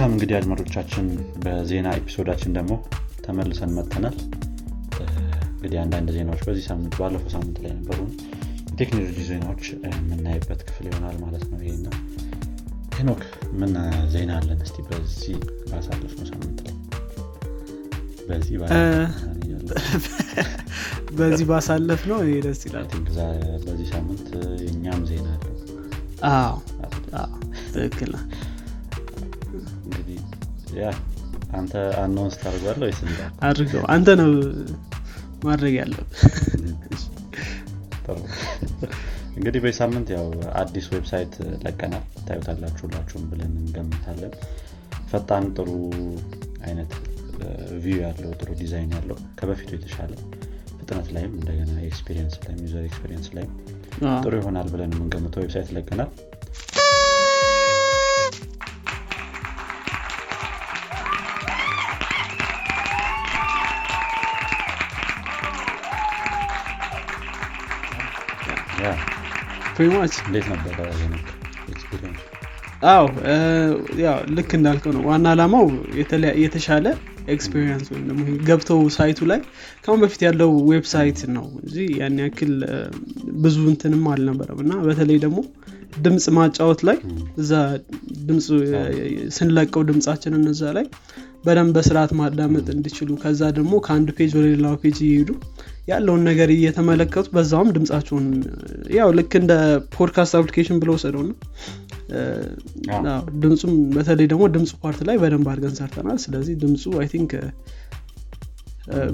መልካም እንግዲህ አድማጮቻችን በዜና ኤፒሶዳችን ደግሞ ተመልሰን መጥተናል። እንግዲህ አንዳንድ ዜናዎች በዚህ ሳምንት ባለፈው ሳምንት ላይ ነበሩ የቴክኖሎጂ ዜናዎች የምናይበት ክፍል ይሆናል ማለት ነው ይሄ ሄኖክ ምን ዜና አለን እስቲ በዚህ ባሳለፍነው ሳምንት ላይ? በዚህ በዚህ ባሳለፍ ነው ይሄ ደስ ይላል። በዚህ ሳምንት የእኛም ዜና አለው ትክክል አንተ announce ታደርገዋለህ ወይስ አድርገው። አንተ ነው ማድረግ ያለብህ እንግዲህ በዚህ ሳምንት ያው አዲስ website ለቀናል። ታዩታላችሁ ሁላችሁም ብለን እንገምታለን። ፈጣን ጥሩ አይነት view ያለው ጥሩ ዲዛይን ያለው ከበፊቱ የተሻለ ፍጥነት ላይም እንደገና experience ላይም user experience ላይም ጥሩ ይሆናል ብለን የምንገምተው website ለቀናል pretty much እንዴት ነበረ? አው ያው ልክ እንዳልከው ነው። ዋና አላማው የተሻለ experience ወይም ደግሞ ገብተው site ኡ ላይ ከአሁን በፊት ያለው website ነው እንጂ ያን ያክል ብዙ እንትንም አልነበረም። እና በተለይ ደግሞ ድምፅ ማጫወት ላይ እዛ ድምፅ ስንለቀው ድምፃችንን እዛ ላይ በደንብ በስርዓት ማዳመጥ እንዲችሉ ከዛ ደግሞ ከአንድ page ወደ ሌላው page እየሄዱ ያለውን ነገር እየተመለከቱ በዛውም ድምፃቸውን ያው ልክ እንደ podcast application ብለው ወሰደው ነው። ድምፁም በተለይ ደግሞ ድምፁ part ላይ በደንብ አድርገን ሰርተናል። ስለዚህ ድምፁ I think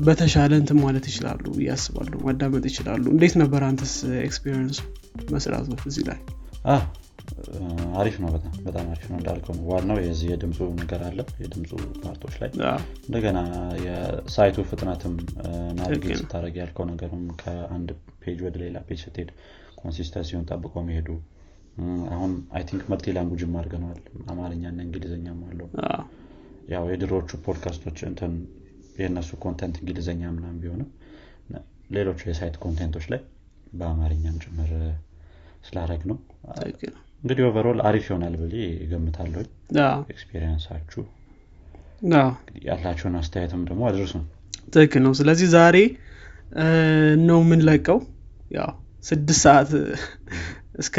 በተሻለ እንትን ማለት ይችላሉ እያስባሉ ማዳመጥ ይችላሉ። እንዴት ነበር አንተስ experience ኡ መስራቱ እዚህ ላይ አሪፍ ነው በጣም በጣም አሪፍ ነው እንዳልከው ነው። ዋናው የዚህ የድምፁ ነገር አለ የድምፁ part ኦች ላይ እንደገና የ site ኡ ፍጥነትም navigate ስታደርግ ያልከው ነገርም ከአንድ page ወደ ሌላ page ስትሄድ consistency ውን ጠብቆ መሄዱ አሁን I think multi language ም አድርገነዋል። አማርኛና እንግሊዝኛም አለው ያው የድሮዎቹ ፖድካስቶች እንትን የእነሱ content እንግሊዝኛ ምናምን ቢሆንም ሌሎቹ የ site content ኦች ላይ በአማርኛም ጭምር ስላረግ ነው እንግዲህ overall አሪፍ ይሆናል ብዬ እገምታለሁ experience ኣችሁ ያላችሁን አስተያየትም ደግሞ አድርሱ። ትክክል ነው። ስለዚህ ዛሬ ነው የምንለቀው። ያው ስድስት ሰዓት እስከ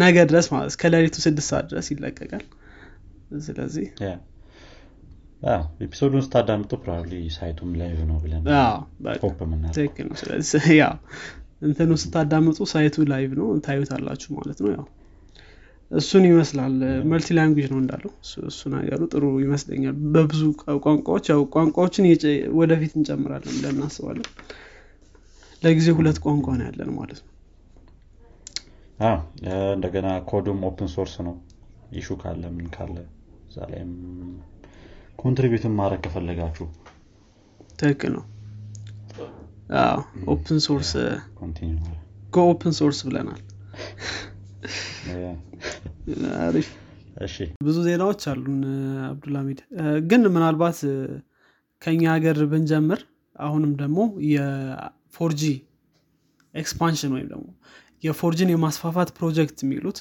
ነገ ድረስ ማለት እስከ ሌሊቱ ስድስት ሰዓት ድረስ ይለቀቃል። ስለዚህ episode ኡን ስታዳምጡ probably site ኡም live ነው ብለን ስለዚህ ያው እንትኑ ስታዳምጡ site ኡ live ነው። ታዩታላችሁ ማለት ነው። ያው እሱን ይመስላል። multi language ነው እንዳለው። እሱ ነገሩ ጥሩ ይመስለኛል። በብዙ ቋንቋዎች ያው ቋንቋዎችን ወደፊት እንጨምራለን ብለን እናስባለን። ለጊዜው ሁለት ቋንቋ ነው ያለን ማለት ነው። እንደገና code ኡም open source ነው። issue ካለ ምን ካለ እዛ ላይም contribution ማድረግ ከፈለጋችሁ ትክክል ነው። open source ከ open source ብለናል ብዙ ዜናዎች አሉን አብዱልሚድ ግን ምናልባት ከኛ ሀገር ብንጀምር አሁንም ደግሞ የ 4G expansion ወይም ደግሞ የ 4G ን የማስፋፋት ፕሮጀክት የሚሉት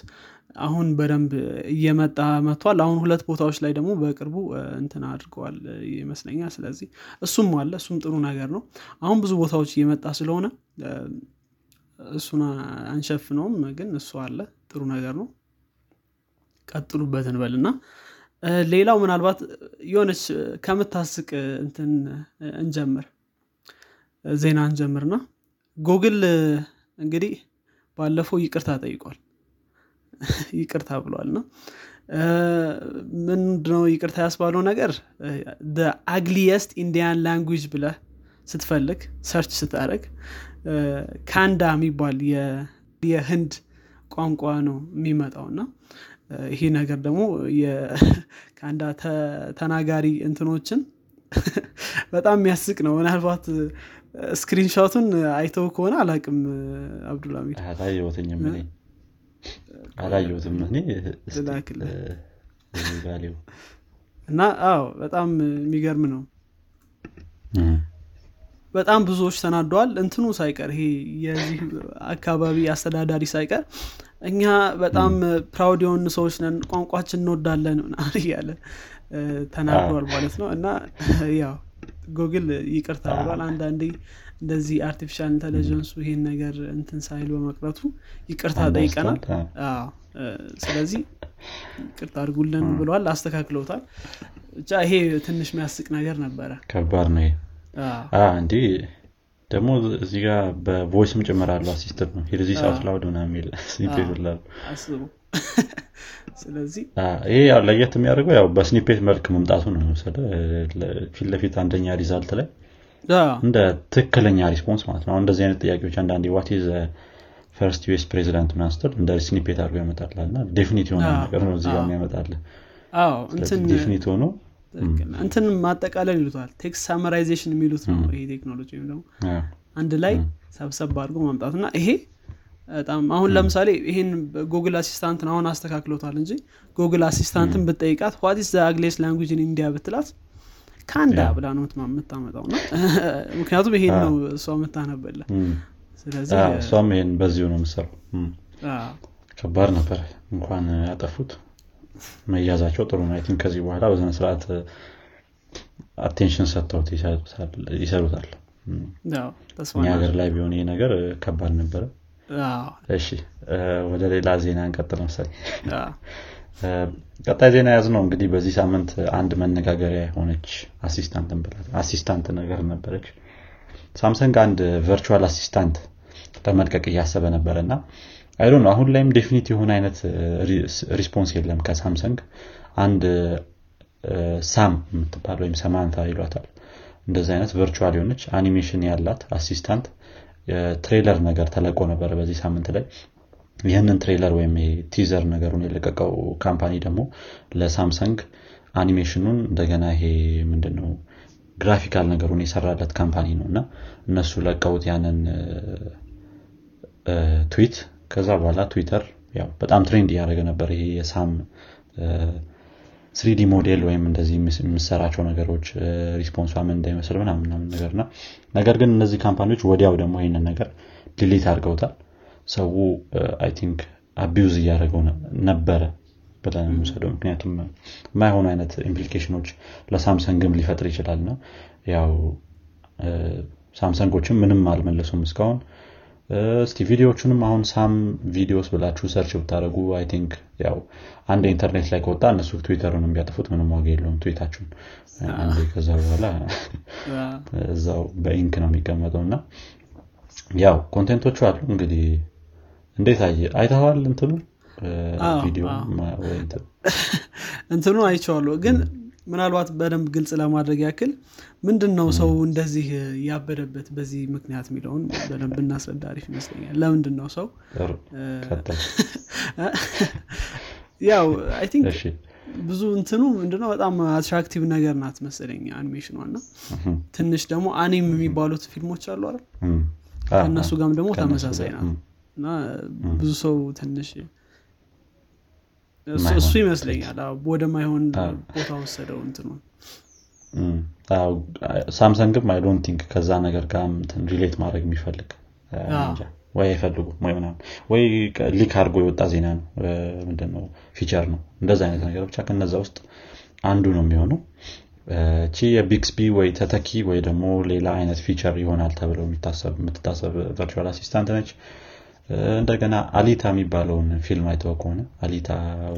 አሁን በደንብ እየመጣ መጥቷል። አሁን ሁለት ቦታዎች ላይ ደግሞ በቅርቡ እንትን አድርገዋል ይመስለኛል። ስለዚህ እሱም አለ እሱም ጥሩ ነገር ነው። አሁን ብዙ ቦታዎች እየመጣ ስለሆነ እሱን አንሸፍነውም ግን እሱ አለ። ጥሩ ነገር ነው። ቀጥሉበት እንበል እና ሌላው ምናልባት የሆነች ከምታስቅ እንትን እንጀምር ዜና እንጀምርና ጉግል እንግዲህ ባለፈው ይቅርታ ጠይቋል። ይቅርታ ብሏል እና ምንድነው ይቅርታ ያስባለው ነገር? አግሊየስት ኢንዲያን ላንጉጅ ብለህ ስትፈልግ search ስታደርግ ካናዳ የሚባል የህንድ ቋንቋ ነው የሚመጣው እና ይሄ ነገር ደግሞ የካናዳ ተናጋሪ እንትኖችን በጣም የሚያስቅ ነው ምናልባት screenshot ኡን አይተው ከሆነ አላቅም አብዱልሚድ አላየሁትም እና አዎ በጣም የሚገርም ነው በጣም ብዙዎች ተናደዋል። እንትኑ ሳይቀር ይሄ የዚህ አካባቢ አስተዳዳሪ ሳይቀር እኛ በጣም proud የሆኑ ሰዎች ነን ቋንቋችን እንወዳለን እያለ ተናግሯል ማለት ነው። እና ያው ጉግል ይቅርታ ብሏል። አንዳንዴ እንደዚህ artificial intelligence ኡ ይሄን ነገር እንትን ሳይል በመቅረቱ ይቅርታ ጠይቀናል። ስለዚህ ይቅርታ አድርጉልን ብለዋል አስተካክለውታል። ብቻ ይሄ ትንሽ የሚያስቅ ነገር ነበረ። ከባድ ነው እንዲህ ደግሞ እዚህ ጋር በቮይስም ጭምር አለው አሲስተንት ነው ሂርዚ ሳውት ላውድ ና የሚል ስኒፔት ላሉ ስለዚህ ይሄ ያው ለየት የሚያደርገው ያው በስኒፔት መልክ መምጣቱ ነው ወሰደ ፊት ለፊት አንደኛ ሪዛልት ላይ እንደ ትክክለኛ ሪስፖንስ ማለት ነው። እንደዚህ አይነት ጥያቄዎች አንዳንዴ ዋት ዘ ፈርስት ዩኤስ ፕሬዚዳንት ምናስተር እንደ ስኒፔት አድርጎ ያመጣላል እና ዴፊኒት የሆነ ነገር ነው እዚህ ጋር ያመጣል ዴፊኒት ሆኖ እንትን ማጠቃለል ይሉታል። ቴክስት ሳመራይዜሽን የሚሉት ነው ይሄ ቴክኖሎጂ ወይም ደግሞ አንድ ላይ ሰብሰብ አድርጎ ማምጣት እና ይሄ በጣም አሁን ለምሳሌ ይህን ጉግል አሲስታንትን አሁን አስተካክሎታል እንጂ ጉግል አሲስታንትን ብጠይቃት ዋት ዘ አግሌስ ላንጉጅ ኢንዲያ ብትላት ከአንዳ ብላ ነው የምታመጣው ነው ምክንያቱም ይሄን ነው እሷ የምታነበው ስለዚህ እሷም ይሄን በዚሁ ነው የምሰራው ከባድ ነበር። እንኳን ያጠፉት መያዛቸው ጥሩ ነው። think ከዚህ በኋላ በስነ ስርዓት attention ሰጥተውት ይሰሩታል። ሀገር ላይ ቢሆን ይህ ነገር ከባድ ነበረ። እሺ ወደ ሌላ ዜና እንቀጥል መሰለኝ። ቀጣይ ዜና ያዝ ነው እንግዲህ በዚህ ሳምንት አንድ መነጋገሪያ የሆነች assistant ነገር ነበረች። ሳምሰንግ አንድ virtual assistant ለመልቀቅ እያሰበ ነበረ እና I don't know አሁን ላይም definite የሆነ አይነት response የለም ከሳምሰንግ። አንድ ሳም የምትባል ወይም ሳማንታ ይሏታል። እንደዚህ አይነት virtual የሆነች አኒሜሽን ያላት assistant trailer ነገር ተለቆ ነበረ በዚህ ሳምንት ላይ። ይህንን trailer ወይም teaser ነገሩን የለቀቀው company ደግሞ ለሳምሰንግ አኒሜሽኑን እንደገና ይሄ ምንድነው? graphical ነገሩን የሰራለት company ነው እና እነሱ ለቀውት ያንን ትዊት ከዛ በኋላ ትዊተር ያው በጣም trend እያደረገ ነበር። ይሄ የሳም ስሪዲ ሞዴል ወይም እንደዚህ የምሰራቸው ነገሮች response ሷ ምን እንዳይመስል ምናምን ነገር እና ነገር ግን እነዚህ company ዎች ወዲያው ደግሞ ይህንን ነገር delete አድርገውታል። ሰው I think abuse እያደረገው ነበረ ብለን የምንወስደው ምክንያቱም የማይሆኑ አይነት implication ኖች ለሳምሰንግም ሊፈጥር ይችላል። እና ያው ሳምሰንጎችም ምንም አልመለሱም እስካሁን እስቲ ቪዲዮዎቹንም አሁን ሳም videos ብላችሁ search ብታደረጉ I think ያው አንድ ኢንተርኔት ላይ ከወጣ እነሱ ትዊተሩን ቢያጠፉት ምንም ዋጋ የለውም ትዊታችሁን። አንዴ ከዛ በኋላ እዛው በ ink ነው የሚቀመጠው እና ያው content ኦቹ አሉ እንግዲህ እንዴት አየ? አይተዋል እንትኑ? ቪዲዮ እንትኑ አይቼዋለሁ ግን ምናልባት በደንብ ግልጽ ለማድረግ ያክል ምንድን ነው ሰው እንደዚህ ያበደበት በዚህ ምክንያት የሚለውን በደንብ እናስረዳ አሪፍ ይመስለኛል። ለምንድን ነው ሰው ያው I think ብዙ እንትኑ ምንድነው በጣም attractive ነገር ናት መሰለኝ አኒሜሽኗ። እና ትንሽ ደግሞ anime የሚባሉት ፊልሞች አሉ አይደል? ከእነሱ ጋርም ደግሞ ተመሳሳይ ናት። እና ብዙ ሰው ትንሽ እሱ ይመስለኛል። ወደማይሆን ቦታ ወሰደው እንትኑ። ሳምሰንግም I don't think ከዛ ነገር ጋር relate ማድረግ የሚፈልግ ወይ አይፈልጉም ወይ ምናምን። ወይ leak አድርጎ የወጣ ዜና ነው ምንድነው feature ነው። እንደዚ አይነት ነገር ብቻ ከነዛ ውስጥ አንዱ ነው የሚሆነው። እቺ የቢክስቢ ወይ ተተኪ ወይ ደግሞ ሌላ አይነት feature ይሆናል ተብለው የምትታሰብ virtual assistant ነች እንደገና አሊታ የሚባለውን ፊልም አይተው ከሆነ አሊታ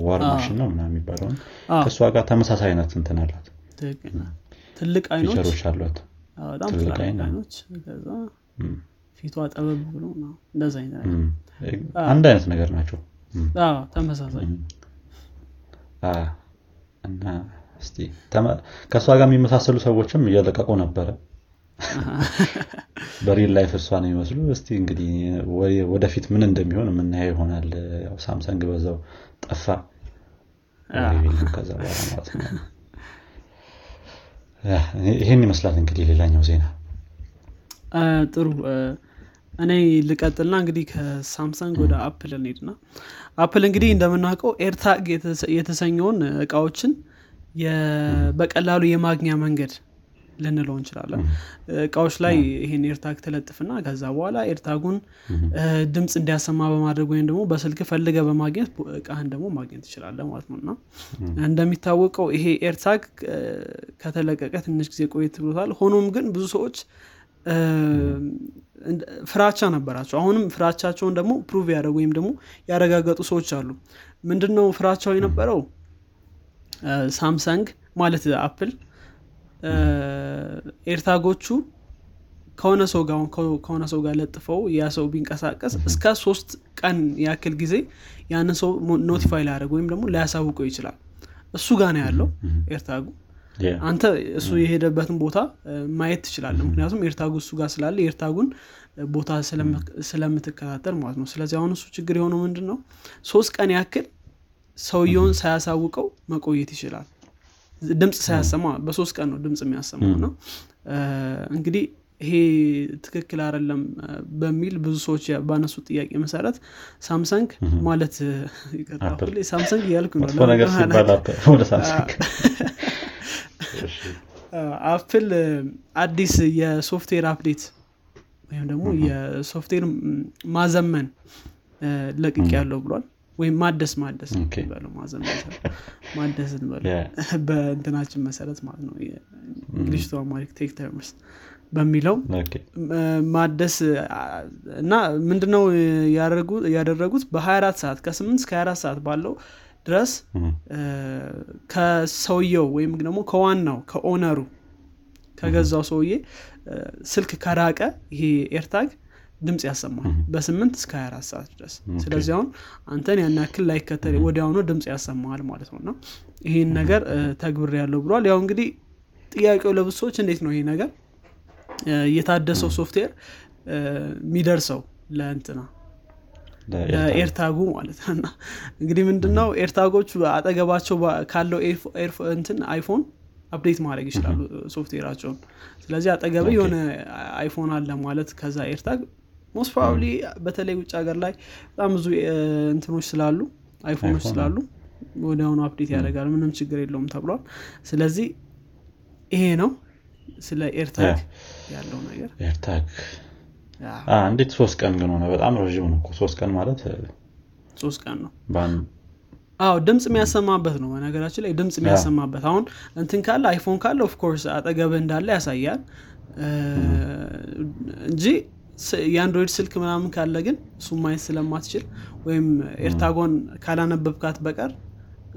war machine ነው ምናምን የሚባለውን ከእሷ ጋር ተመሳሳይ አይነት እንትን አላት። ትልቅ ፊቸሮች አሏት። ትልቅ አይኖች። ፊቷ ጠበብ ብሎ እንደዛ አንድ አይነት ነገር ናቸው። ተመሳሳይ። እና ከእሷ ጋር የሚመሳሰሉ ሰዎችም እየለቀቁ ነበረ በ real life እሷ ነው የሚመስሉ። እስቲ እንግዲህ ወደፊት ምን እንደሚሆን የምናየው ይሆናል። ሳምሰንግ በዛው ጠፋ። ከዛ በኋላ ማለት ነው። ይህን ይመስላል እንግዲህ ሌላኛው ዜና። ጥሩ። እኔ ልቀጥልና እንግዲህ ከሳምሰንግ ወደ አፕል እንሄድና አፕል እንግዲህ እንደምናውቀው ኤርታግ የተሰኘውን እቃዎችን በቀላሉ የማግኛ መንገድ ልንለው እንችላለን። እቃዎች ላይ ይሄን ኤርታግ ትለጥፍና ከዛ በኋላ ኤርታጉን ድምፅ እንዲያሰማ በማድረግ ወይም ደግሞ በስልክ ፈልገህ በማግኘት እቃህን ደግሞ ማግኘት ትችላለህ ማለት ነው። እና እንደሚታወቀው ይሄ ኤርታግ ከተለቀቀ ትንሽ ጊዜ ቆየት ብሎታል። ሆኖም ግን ብዙ ሰዎች ፍራቻ ነበራቸው። አሁንም ፍራቻቸውን ደግሞ prove ያደረጉ ወይም ደግሞ ያረጋገጡ ሰዎች አሉ። ምንድነው ፍራቻው የነበረው? ሳምሰንግ ማለት አፕል ኤርታጎቹ ከሆነ ሰው ጋር ከሆነ ሰው ጋር ለጥፈው ያ ሰው ቢንቀሳቀስ እስከ ሶስት ቀን ያክል ጊዜ ያንን ሰው notify ሊያደርግ ወይም ደግሞ ሊያሳውቀው ይችላል። እሱ ጋር ነው ያለው ኤርታጉ። አንተ እሱ የሄደበትን ቦታ ማየት ትችላለህ ምክንያቱም ኤርታጉ እሱ ጋር ስላለ ኤርታጉን ቦታ ስለምትከታተል ማለት ነው። ስለዚህ አሁን እሱ ችግር የሆነው ምንድን ነው ሶስት ቀን ያክል ሰውየውን ሳያሳውቀው መቆየት ይችላል ድምፅ ሳያሰማ በሶስት ቀን ነው ድምፅ የሚያሰማው እና እንግዲህ ይሄ ትክክል አይደለም በሚል ብዙ ሰዎች ባነሱ ጥያቄ መሰረት ሳምሰንግ ማለት ሳምሰንግ እያልኩ አፕል አዲስ የ software update ወይም ደግሞ የሶፍትዌር ማዘመን ለቅቅ ያለው ብሏል ወይም ማደስ ማደስ በለው ማዘመን ማደስ እንበለው። በእንትናችን መሰረት ማለት ነው። English to Amharic tech terms በሚለው ማደስ እና ምንድነው ያደረጉት? በ24 ሰዓት ከ8 እስከ 24 ሰዓት ባለው ድረስ ከሰውየው ወይም ደግሞ ከዋናው ከኦነሩ ከገዛው ሰውዬ ስልክ ከራቀ ይሄ ኤርታግ ድምፅ ያሰማል በስምንት እስከ 24 ሰዓት ድረስ። ስለዚህ አሁን አንተን ያን ያክል ላይከተል ወዲያውኑ ድምፅ ያሰማል ማለት ነው። እና ይህን ነገር ተግብር ያለው ብሏል። ያው እንግዲህ ጥያቄው ለብሶች እንዴት ነው ይሄ ነገር? የታደሰው ሶፍትዌር የሚደርሰው ለእንትና ለኤርታጉ ማለት እና እንግዲህ ምንድነው ኤርታጎቹ አጠገባቸው ካለው እንትን አይፎን update ማድረግ ይችላሉ ሶፍትዌራቸውን። ስለዚህ አጠገብ የሆነ አይፎን አለ ማለት ከዛ ኤርታግ most probably በተለይ ውጭ ሀገር ላይ በጣም ብዙ እንትኖች ስላሉ አይፎኖች ስላሉ ወዲያውኑ update ያደርጋል። ምንም ችግር የለውም ተብሏል። ስለዚህ ይሄ ነው ስለ ኤርታግ ያለው ነገር። ኤርታግ እንዴት ሶስት ቀን ግን ሆነ? በጣም ረዥም ነው ሶስት ቀን ማለት ሶስት ቀን ነው። አዎ ድምፅ የሚያሰማበት ነው። በነገራችን ላይ ድምፅ የሚያሰማበት አሁን እንትን ካለ አይፎን ካለ of course አጠገብህ እንዳለ ያሳያል። እንጂ የአንድሮይድ ስልክ ምናምን ካለ ግን እሱ ማየት ስለማትችል ወይም ኤርታጉን ካላነበብካት በቀር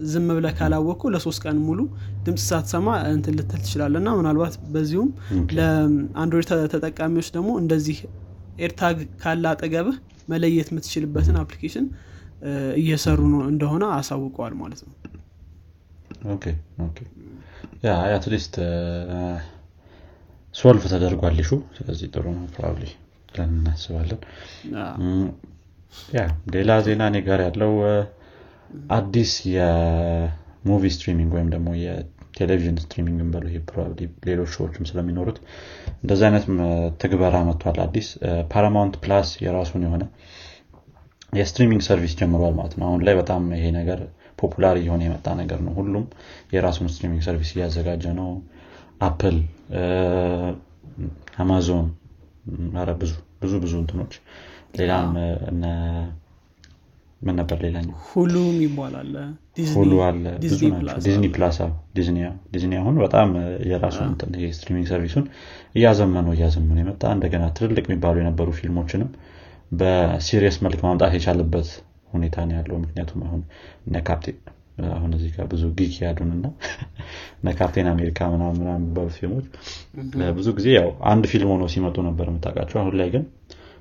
ዝም ብለ ካላወቅኩ ለሶስት ቀን ሙሉ ድምፅ ሳትሰማ እንትን ልትል ትችላለ እና ምናልባት በዚሁም ለአንድሮይድ ተጠቃሚዎች ደግሞ እንደዚህ AirTag ካለ አጠገብህ መለየት የምትችልበትን application እየሰሩ ነው እንደሆነ አሳውቀዋል ማለት ነው። at least solve ተደርጓል sure። ስለዚህ ጥሩ ነው probably ብለን እናስባለን። ሌላ ዜና እኔ ጋር ያለው አዲስ የ movie streaming ወይም ደግሞ የቴሌቪዥን streaming በሉ ሌሎች show ዎችም ስለሚኖሩት እንደዚህ አይነት ትግበራ መጥቷል አዲስ። Paramount Plus የራሱን የሆነ የ streaming service ጀምሯል ማለት ነው። አሁን ላይ በጣም ይሄ ነገር popular እየሆነ የመጣ ነገር ነው። ሁሉም የራሱን streaming service እያዘጋጀ ነው። Apple Amazon ረ ብዙ ብዙ ብዙ እንትኖች። ሌላም ምን ነበር ሌላኛው? Hulu ይባላል Hulu አለ። ብዙ ናቸው። ዲዝኒ ፕላስ ዲዝኒ አሁን በጣም የራሱ streaming service ኡን እያዘመኑ እያዘመኑ የመጣ እንደገና ትልልቅ የሚባሉ የነበሩ ፊልሞችንም በ series መልክ ማምጣት የቻለበት ሁኔታ ነው ያለው። ምክንያቱም አሁን አሁን እዚህ ጋር ብዙ ጊክ ያዱን እና እነ Captain America ምናምን የሚባሉት ፊልሞች ብዙ ጊዜ ያው አንድ ፊልም ሆኖ ሲመጡ ነበር የምታውቃቸው። አሁን ላይ ግን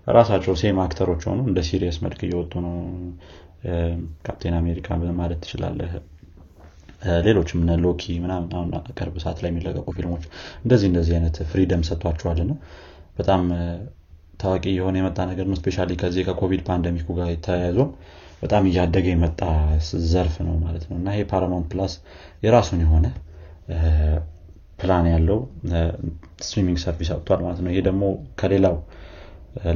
ራሳቸው same actor ኦች ሆኑ እንደ series መልክ እየወጡ ነው። Captain America ማለት ትችላለህ። ሌሎችም እነ Loki ምናምን ቅርብ ሰዓት ላይ የሚለቀቁ ፊልሞች እንደዚህ እንደዚህ አይነት freedom ሰጥቷቸዋል ነው በጣም ታዋቂ የሆነ የመጣ ነገር ነው። especially ከዚህ ከኮቪድ pandemic ኡ ጋር የተያያዙ በጣም እያደገ የመጣ ዘርፍ ነው ማለት ነው። እና ይሄ Paramount Plus የራሱን የሆነ ፕላን ያለው streaming service አውጥቷል ማለት ነው። ይሄ ደግሞ ከሌላው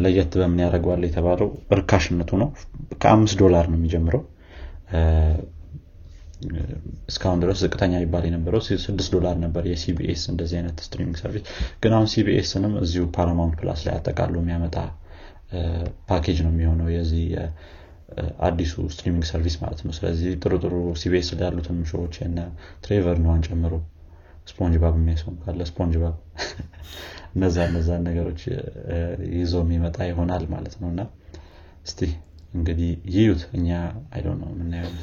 ለየት በምን ያደርገዋል የተባለው እርካሽነቱ ነው። ከአምስት ዶላር ነው የሚጀምረው። እስካሁን ድረስ ዝቅተኛ ይባል የነበረው ስድስት ዶላር ነበር የ CBS እንደዚህ አይነት streaming service ግን አሁን CBS ንም እዚሁ Paramount Plus ላይ አጠቃሉ የሚያመጣ ፓኬጅ ነው የሚሆነው የዚህ አዲሱ streaming service ማለት ነው። ስለዚህ ጥሩ ጥሩ CBS ላይ ያሉትን show ዎች እነ Trevor Noah ን ጨምሮ SpongeBob የሚያስሆን ካለ SpongeBob እነዛ እነዛን ነገሮች ይዞ የሚመጣ ይሆናል ማለት ነው። እና እስቲ እንግዲህ ይዩት። እኛ አይደ ነው የምናየው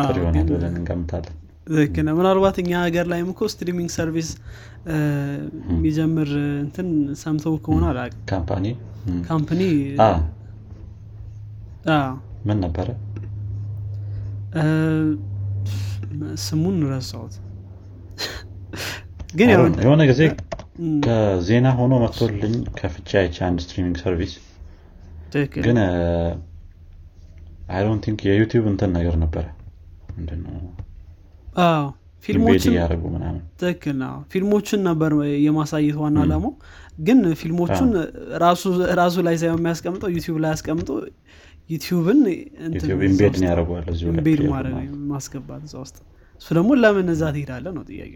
ጥሩ ይሆናል ብለን እንገምታለን። ልክ ነው። ምናልባት እኛ ሀገር ላይም እኮ streaming service የሚጀምር እንትን ሰምተው ከሆነ አላውቅም። company? company ምን ነበረ? ስሙን ረሳሁት። ግን የሆነ ጊዜ ከዜና ሆኖ መጥቶልኝ ከፍቻ አይቼ አንድ streaming service ግን I don't think የ YouTube እንትን ነገር ነበረ። ምንድነው? ፊልሞችን ያደረጉ ምናምን። ትክክል ፊልሞችን ነበር የማሳየት ዋና አላማው። ግን ፊልሞቹን ራሱ ላይ ሳይሆን የሚያስቀምጠው YouTube ላይ ያስቀምጦ YouTube ን embed ማድረግ ማስገባት እዛ ውስጥ። እሱ ደግሞ ለምን እዛ ትሄዳለ ነው ጥያቄ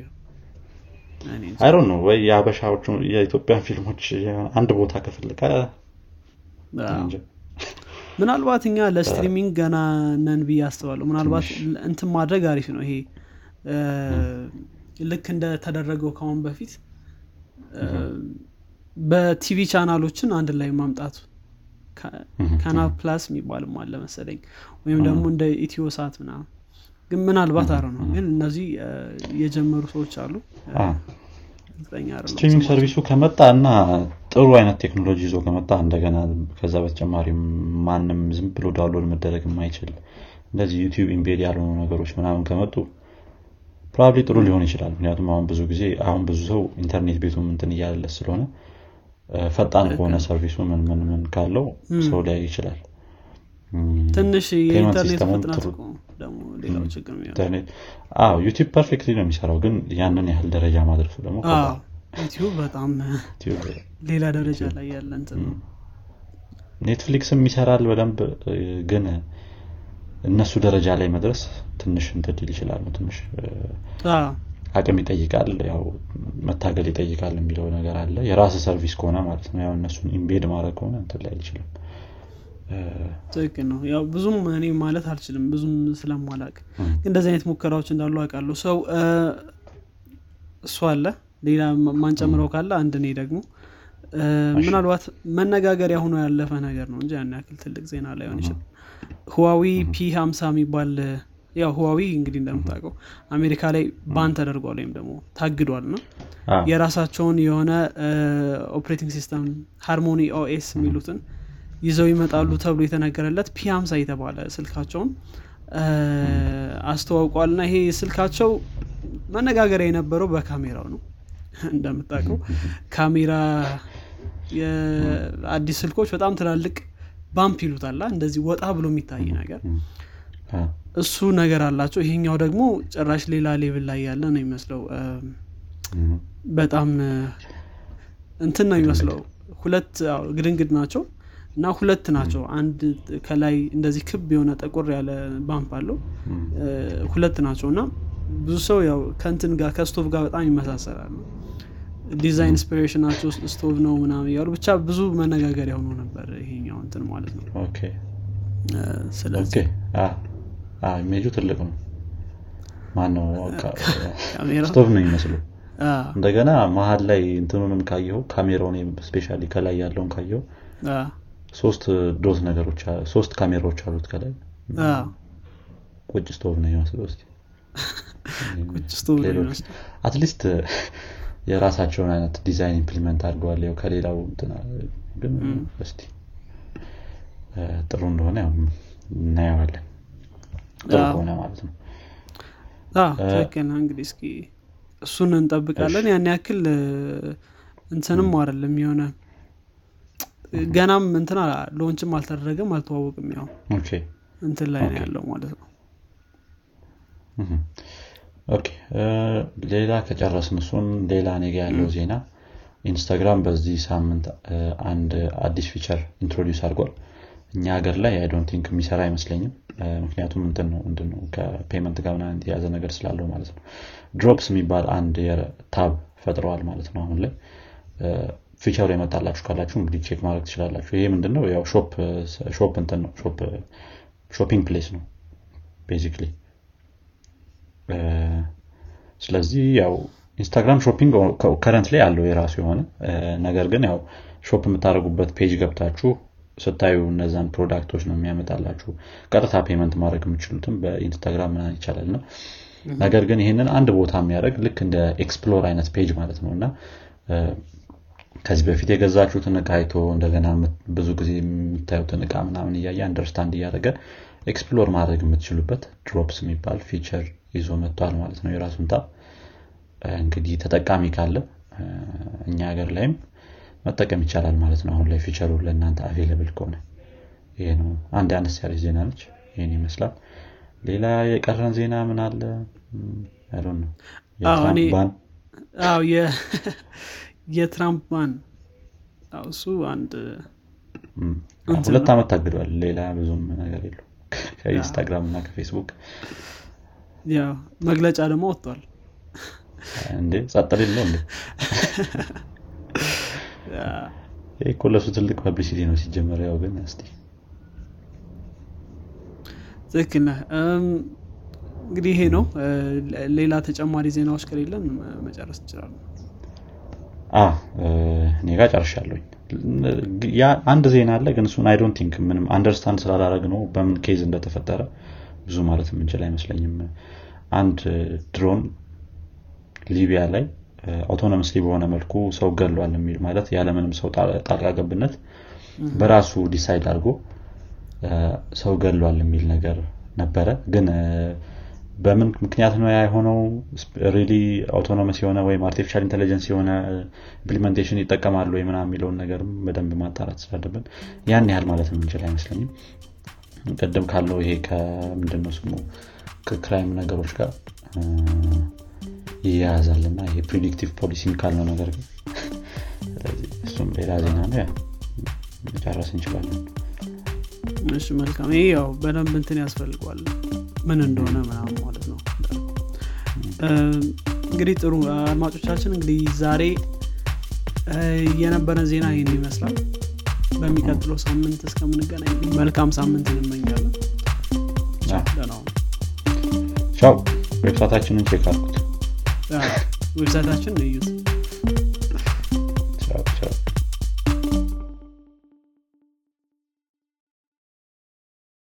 አይሮ ነው ወይ የአበሻዎቹ የኢትዮጵያን ፊልሞች አንድ ቦታ ከፍልቀ ምናልባት እኛ ለ streaming ገና ነን ብዬ አስባለሁ። ምናልባት እንትን ማድረግ አሪፍ ነው። ይሄ ልክ እንደተደረገው ከአሁን በፊት በ TV channel ኦችን አንድ ላይ ማምጣቱ Canal Plus የሚባልም አለ መሰለኝ። ወይም ደግሞ እንደ ኢትዮ ሳት ምናምን። ግን ምናልባት አረ ነው ግን እነዚህ የጀመሩ ሰዎች አሉ። streaming service ኡ ከመጣ እና ጥሩ አይነት ቴክኖሎጂ ይዞ ከመጣ እንደገና ከዛ በተጨማሪ ማንም ዝም ብሎ download መደረግ የማይችል እንደዚህ YouTube embed ያልሆኑ ነገሮች ምናምን ከመጡ probably ጥሩ ሊሆን ይችላል። ምክንያቱም አሁን ብዙ ጊዜ አሁን ብዙ ሰው ኢንተርኔት ቤቱ ምንትን እያለለት ስለሆነ ፈጣን ከሆነ service ኡ ምን ምን ምን ካለው ሰው ሊያይ ይችላል። ትንሽ የኢንተርኔት ፍጥነት ደግሞ ሌላው ችግር YouTube perfectly ነው የሚሰራው ግን ያንን ያህል ደረጃ ማድረሱ ደግሞ YouTube በጣም ሌላ ደረጃ ላይ ያለ Netflix ም ይሰራል በደንብ ግን እነሱ ደረጃ ላይ መድረስ ትንሽ እንትን ልትል ይችላሉ ትንሽ አቅም ይጠይቃል ያው መታገል ይጠይቃል የሚለው ነገር አለ። የራስ service ከሆነ ማለት ነው። ያው እነሱን embed ማድረግ ከሆነ እንትን ላይ አይችልም። ትክክል ነው። ያው ብዙም እኔ ማለት አልችልም ብዙም ስለማላቅ እንደዚህ አይነት ሙከራዎች እንዳሉ አውቃለሁ። ሰው እሱ አለ ሌላ የምንጨምረው ካለ አንድ እኔ ደግሞ ምናልባት መነጋገሪያ ሆኖ ያለፈ ነገር ነው እንጂ ያን ያክል ትልቅ ዜና ላይሆን ይችላል። Huawei P ሀምሳ የሚባል ያው Huawei እንግዲህ እንደምታውቀው አሜሪካ ላይ ban ተደርጓል ወይም ደግሞ ታግዷል ነው። የራሳቸውን የሆነ operating system Harmony OS የሚሉትን ይዘው ይመጣሉ ተብሎ የተነገረለት P ሀምሳ የተባለ ስልካቸውን አስተዋውቋል እና ይሄ ስልካቸው መነጋገሪያ የነበረው በካሜራው ነው። እንደምታውቀው ካሜራ የአዲስ ስልኮች በጣም ትላልቅ ባምፕ ይሉታላ እንደዚህ ወጣ ብሎ የሚታይ ነገር እሱ ነገር አላቸው። ይሄኛው ደግሞ ጭራሽ ሌላ ሌቭል ላይ ያለ ነው ይመስለው በጣም እንትን ነው ይመስለው ሁለት ግድንግድ ናቸው እና ሁለት ናቸው። አንድ ከላይ እንደዚህ ክብ የሆነ ጠቁር ያለ bump አለው። ሁለት ናቸው እና ብዙ ሰው ያው ከንትን ጋር ከስቶቭ ጋር በጣም ይመሳሰላሉ። design inspiration ኣቸው stove ነው ምናምን እያሉ ብቻ ብዙ መነጋገሪያ ሆኖ ነበር ይሄኛው እንትን ማለት ነው። ስለዚህ ኢሜጁ ትልቅ ነው። ማነው? ስቶቭ ነው ይመስሉ እንደገና መሀል ላይ እንትኑንም ካየው ካሜራውን especially ከላይ ያለውን ካየው ሶስት dot ነገሮች ሶስት ካሜራዎች አሉት ከላይ። ቁጭ ስቶቭ ነው ይመስለው at least የራሳቸውን አይነት design implement አድርገዋል። ያው ከሌላው ግን ጥሩ እንደሆነ እናየዋለን ጥሩ ከሆነ ማለት ነው። ትክክል እንግዲህ እስኪ እሱን እንጠብቃለን። ያን ያክል እንትንም አይደለም የሆነ ገናም እንትን launch ም አልተደረገም አልተዋወቅም ያው እንትን ላይ ነው ያለው ማለት ነው። Okay። ሌላ ከጨረስን እሱን ሌላ እኔ ጋ ያለው ዜና ኢንስታግራም በዚህ ሳምንት አንድ አዲስ feature introduce አድርጓል እኛ ሀገር ላይ think የሚሰራ አይመስለኝም። ምክንያቱም እንትን ነው እንትን ነው ከ payment ጋር ምናምን የተያዘ ነገር ስላለው ማለት ነው። Drops የሚባል አንድ tab ፈጥረዋል ማለት ነው አሁን ላይ። feature ኡ የመጣላችሁ ካላችሁ እንግዲህ check ማድረግ ትችላላችሁ። ይሄ ምንድነው? ያው shop እንትን ነው shopping place ነው basically ስለዚህ ያው ኢንስታግራም shopping current ላይ አለው የራሱ የሆነ ነገር ግን ያው shop የምታደርጉበት page ገብታችሁ ስታዩ እነዛን product ኦች ነው የሚያመጣላችሁ። ቀጥታ payment ማድረግ የምችሉትም በኢንስታግራም ምናን ይቻላል። ነው ነገር ግን ይህንን አንድ ቦታ የሚያደርግ ልክ እንደ explore አይነት page ማለት ነው። እና ከዚህ በፊት የገዛችሁትን እቃ አይቶ እንደገና ብዙ ጊዜ የምታዩትን እቃ ምናምን እያየ understand እያደረገ explore ማድረግ የምትችሉበት Drops የሚባል feature ይዞ መጥቷል ማለት ነው የራሱን tab እንግዲህ ተጠቃሚ ካለ እኛ ሀገር ላይም መጠቀም ይቻላል ማለት ነው። አሁን ላይ feature ኡ ለእናንተ available ከሆነ ይሄ ነው። አንድ አነስ ያለች ዜና ነች ይህን ይመስላል። ሌላ የቀረን ዜና ምን አለ? የትራምፕ ban እሱ አንድ ሁለት ዓመት ታግዷል። ሌላ ብዙም ነገር የለው ከኢንስታግራም እና ከፌስቡክ ያው መግለጫ ደግሞ ወጥቷል። እንዴ ጸጥ ነው እንዴ እኮ ለሱ ትልቅ publicity ነው ሲጀመር። ያው ግን እስቲ ትክክል እንግዲህ ይሄ ነው። ሌላ ተጨማሪ ዜናዎች ከሌለን መጨረስ እንችላለን። እኔ ጋር ጨርሻለሁኝ። አንድ ዜና አለ ግን እሱን I don't think ምንም understand ስላላረግ ነው በምን case እንደተፈጠረ ብዙ ማለት የምንችል አይመስለኝም። አንድ ድሮን ሊቢያ ላይ autonomously በሆነ መልኩ ሰው ገሏል የሚል ማለት ያለምንም ሰው ጣልቃ ገብነት በራሱ decide አድርጎ ሰው ገሏል የሚል ነገር ነበረ። ግን በምን ምክንያት ነው ያ የሆነው? really autonomous የሆነ ወይም artificial intelligence የሆነ implementation ይጠቀማሉ ወይ ምና የሚለውን ነገርም በደንብ ማጣራት ስላለብን ያን ያህል ማለት የምንችል አይመስለኝም። ቅድም ካለው ይሄ ከምንድነው ስሙ? ከ crime ነገሮች ጋር ይያያዛል እና ይሄ predictive policing ም ካልነው ነገር ግን እሱም ሌላ ዜና ነው። መጨረስ እንችላለን። እሺ መልካም። ይሄ ያው በደንብ እንትን ያስፈልገዋል። ምን እንደሆነ ምናምን ማለት ነው። እንግዲህ ጥሩ አድማጮቻችን እንግዲህ ዛሬ የነበረን ዜና ይህን ይመስላል። በሚቀጥለው ሳምንት እስከምንገናኝ መልካም ሳምንት እንመኛለን። ቻው። website ኣችንን check አልኩት website ኣችን እዩት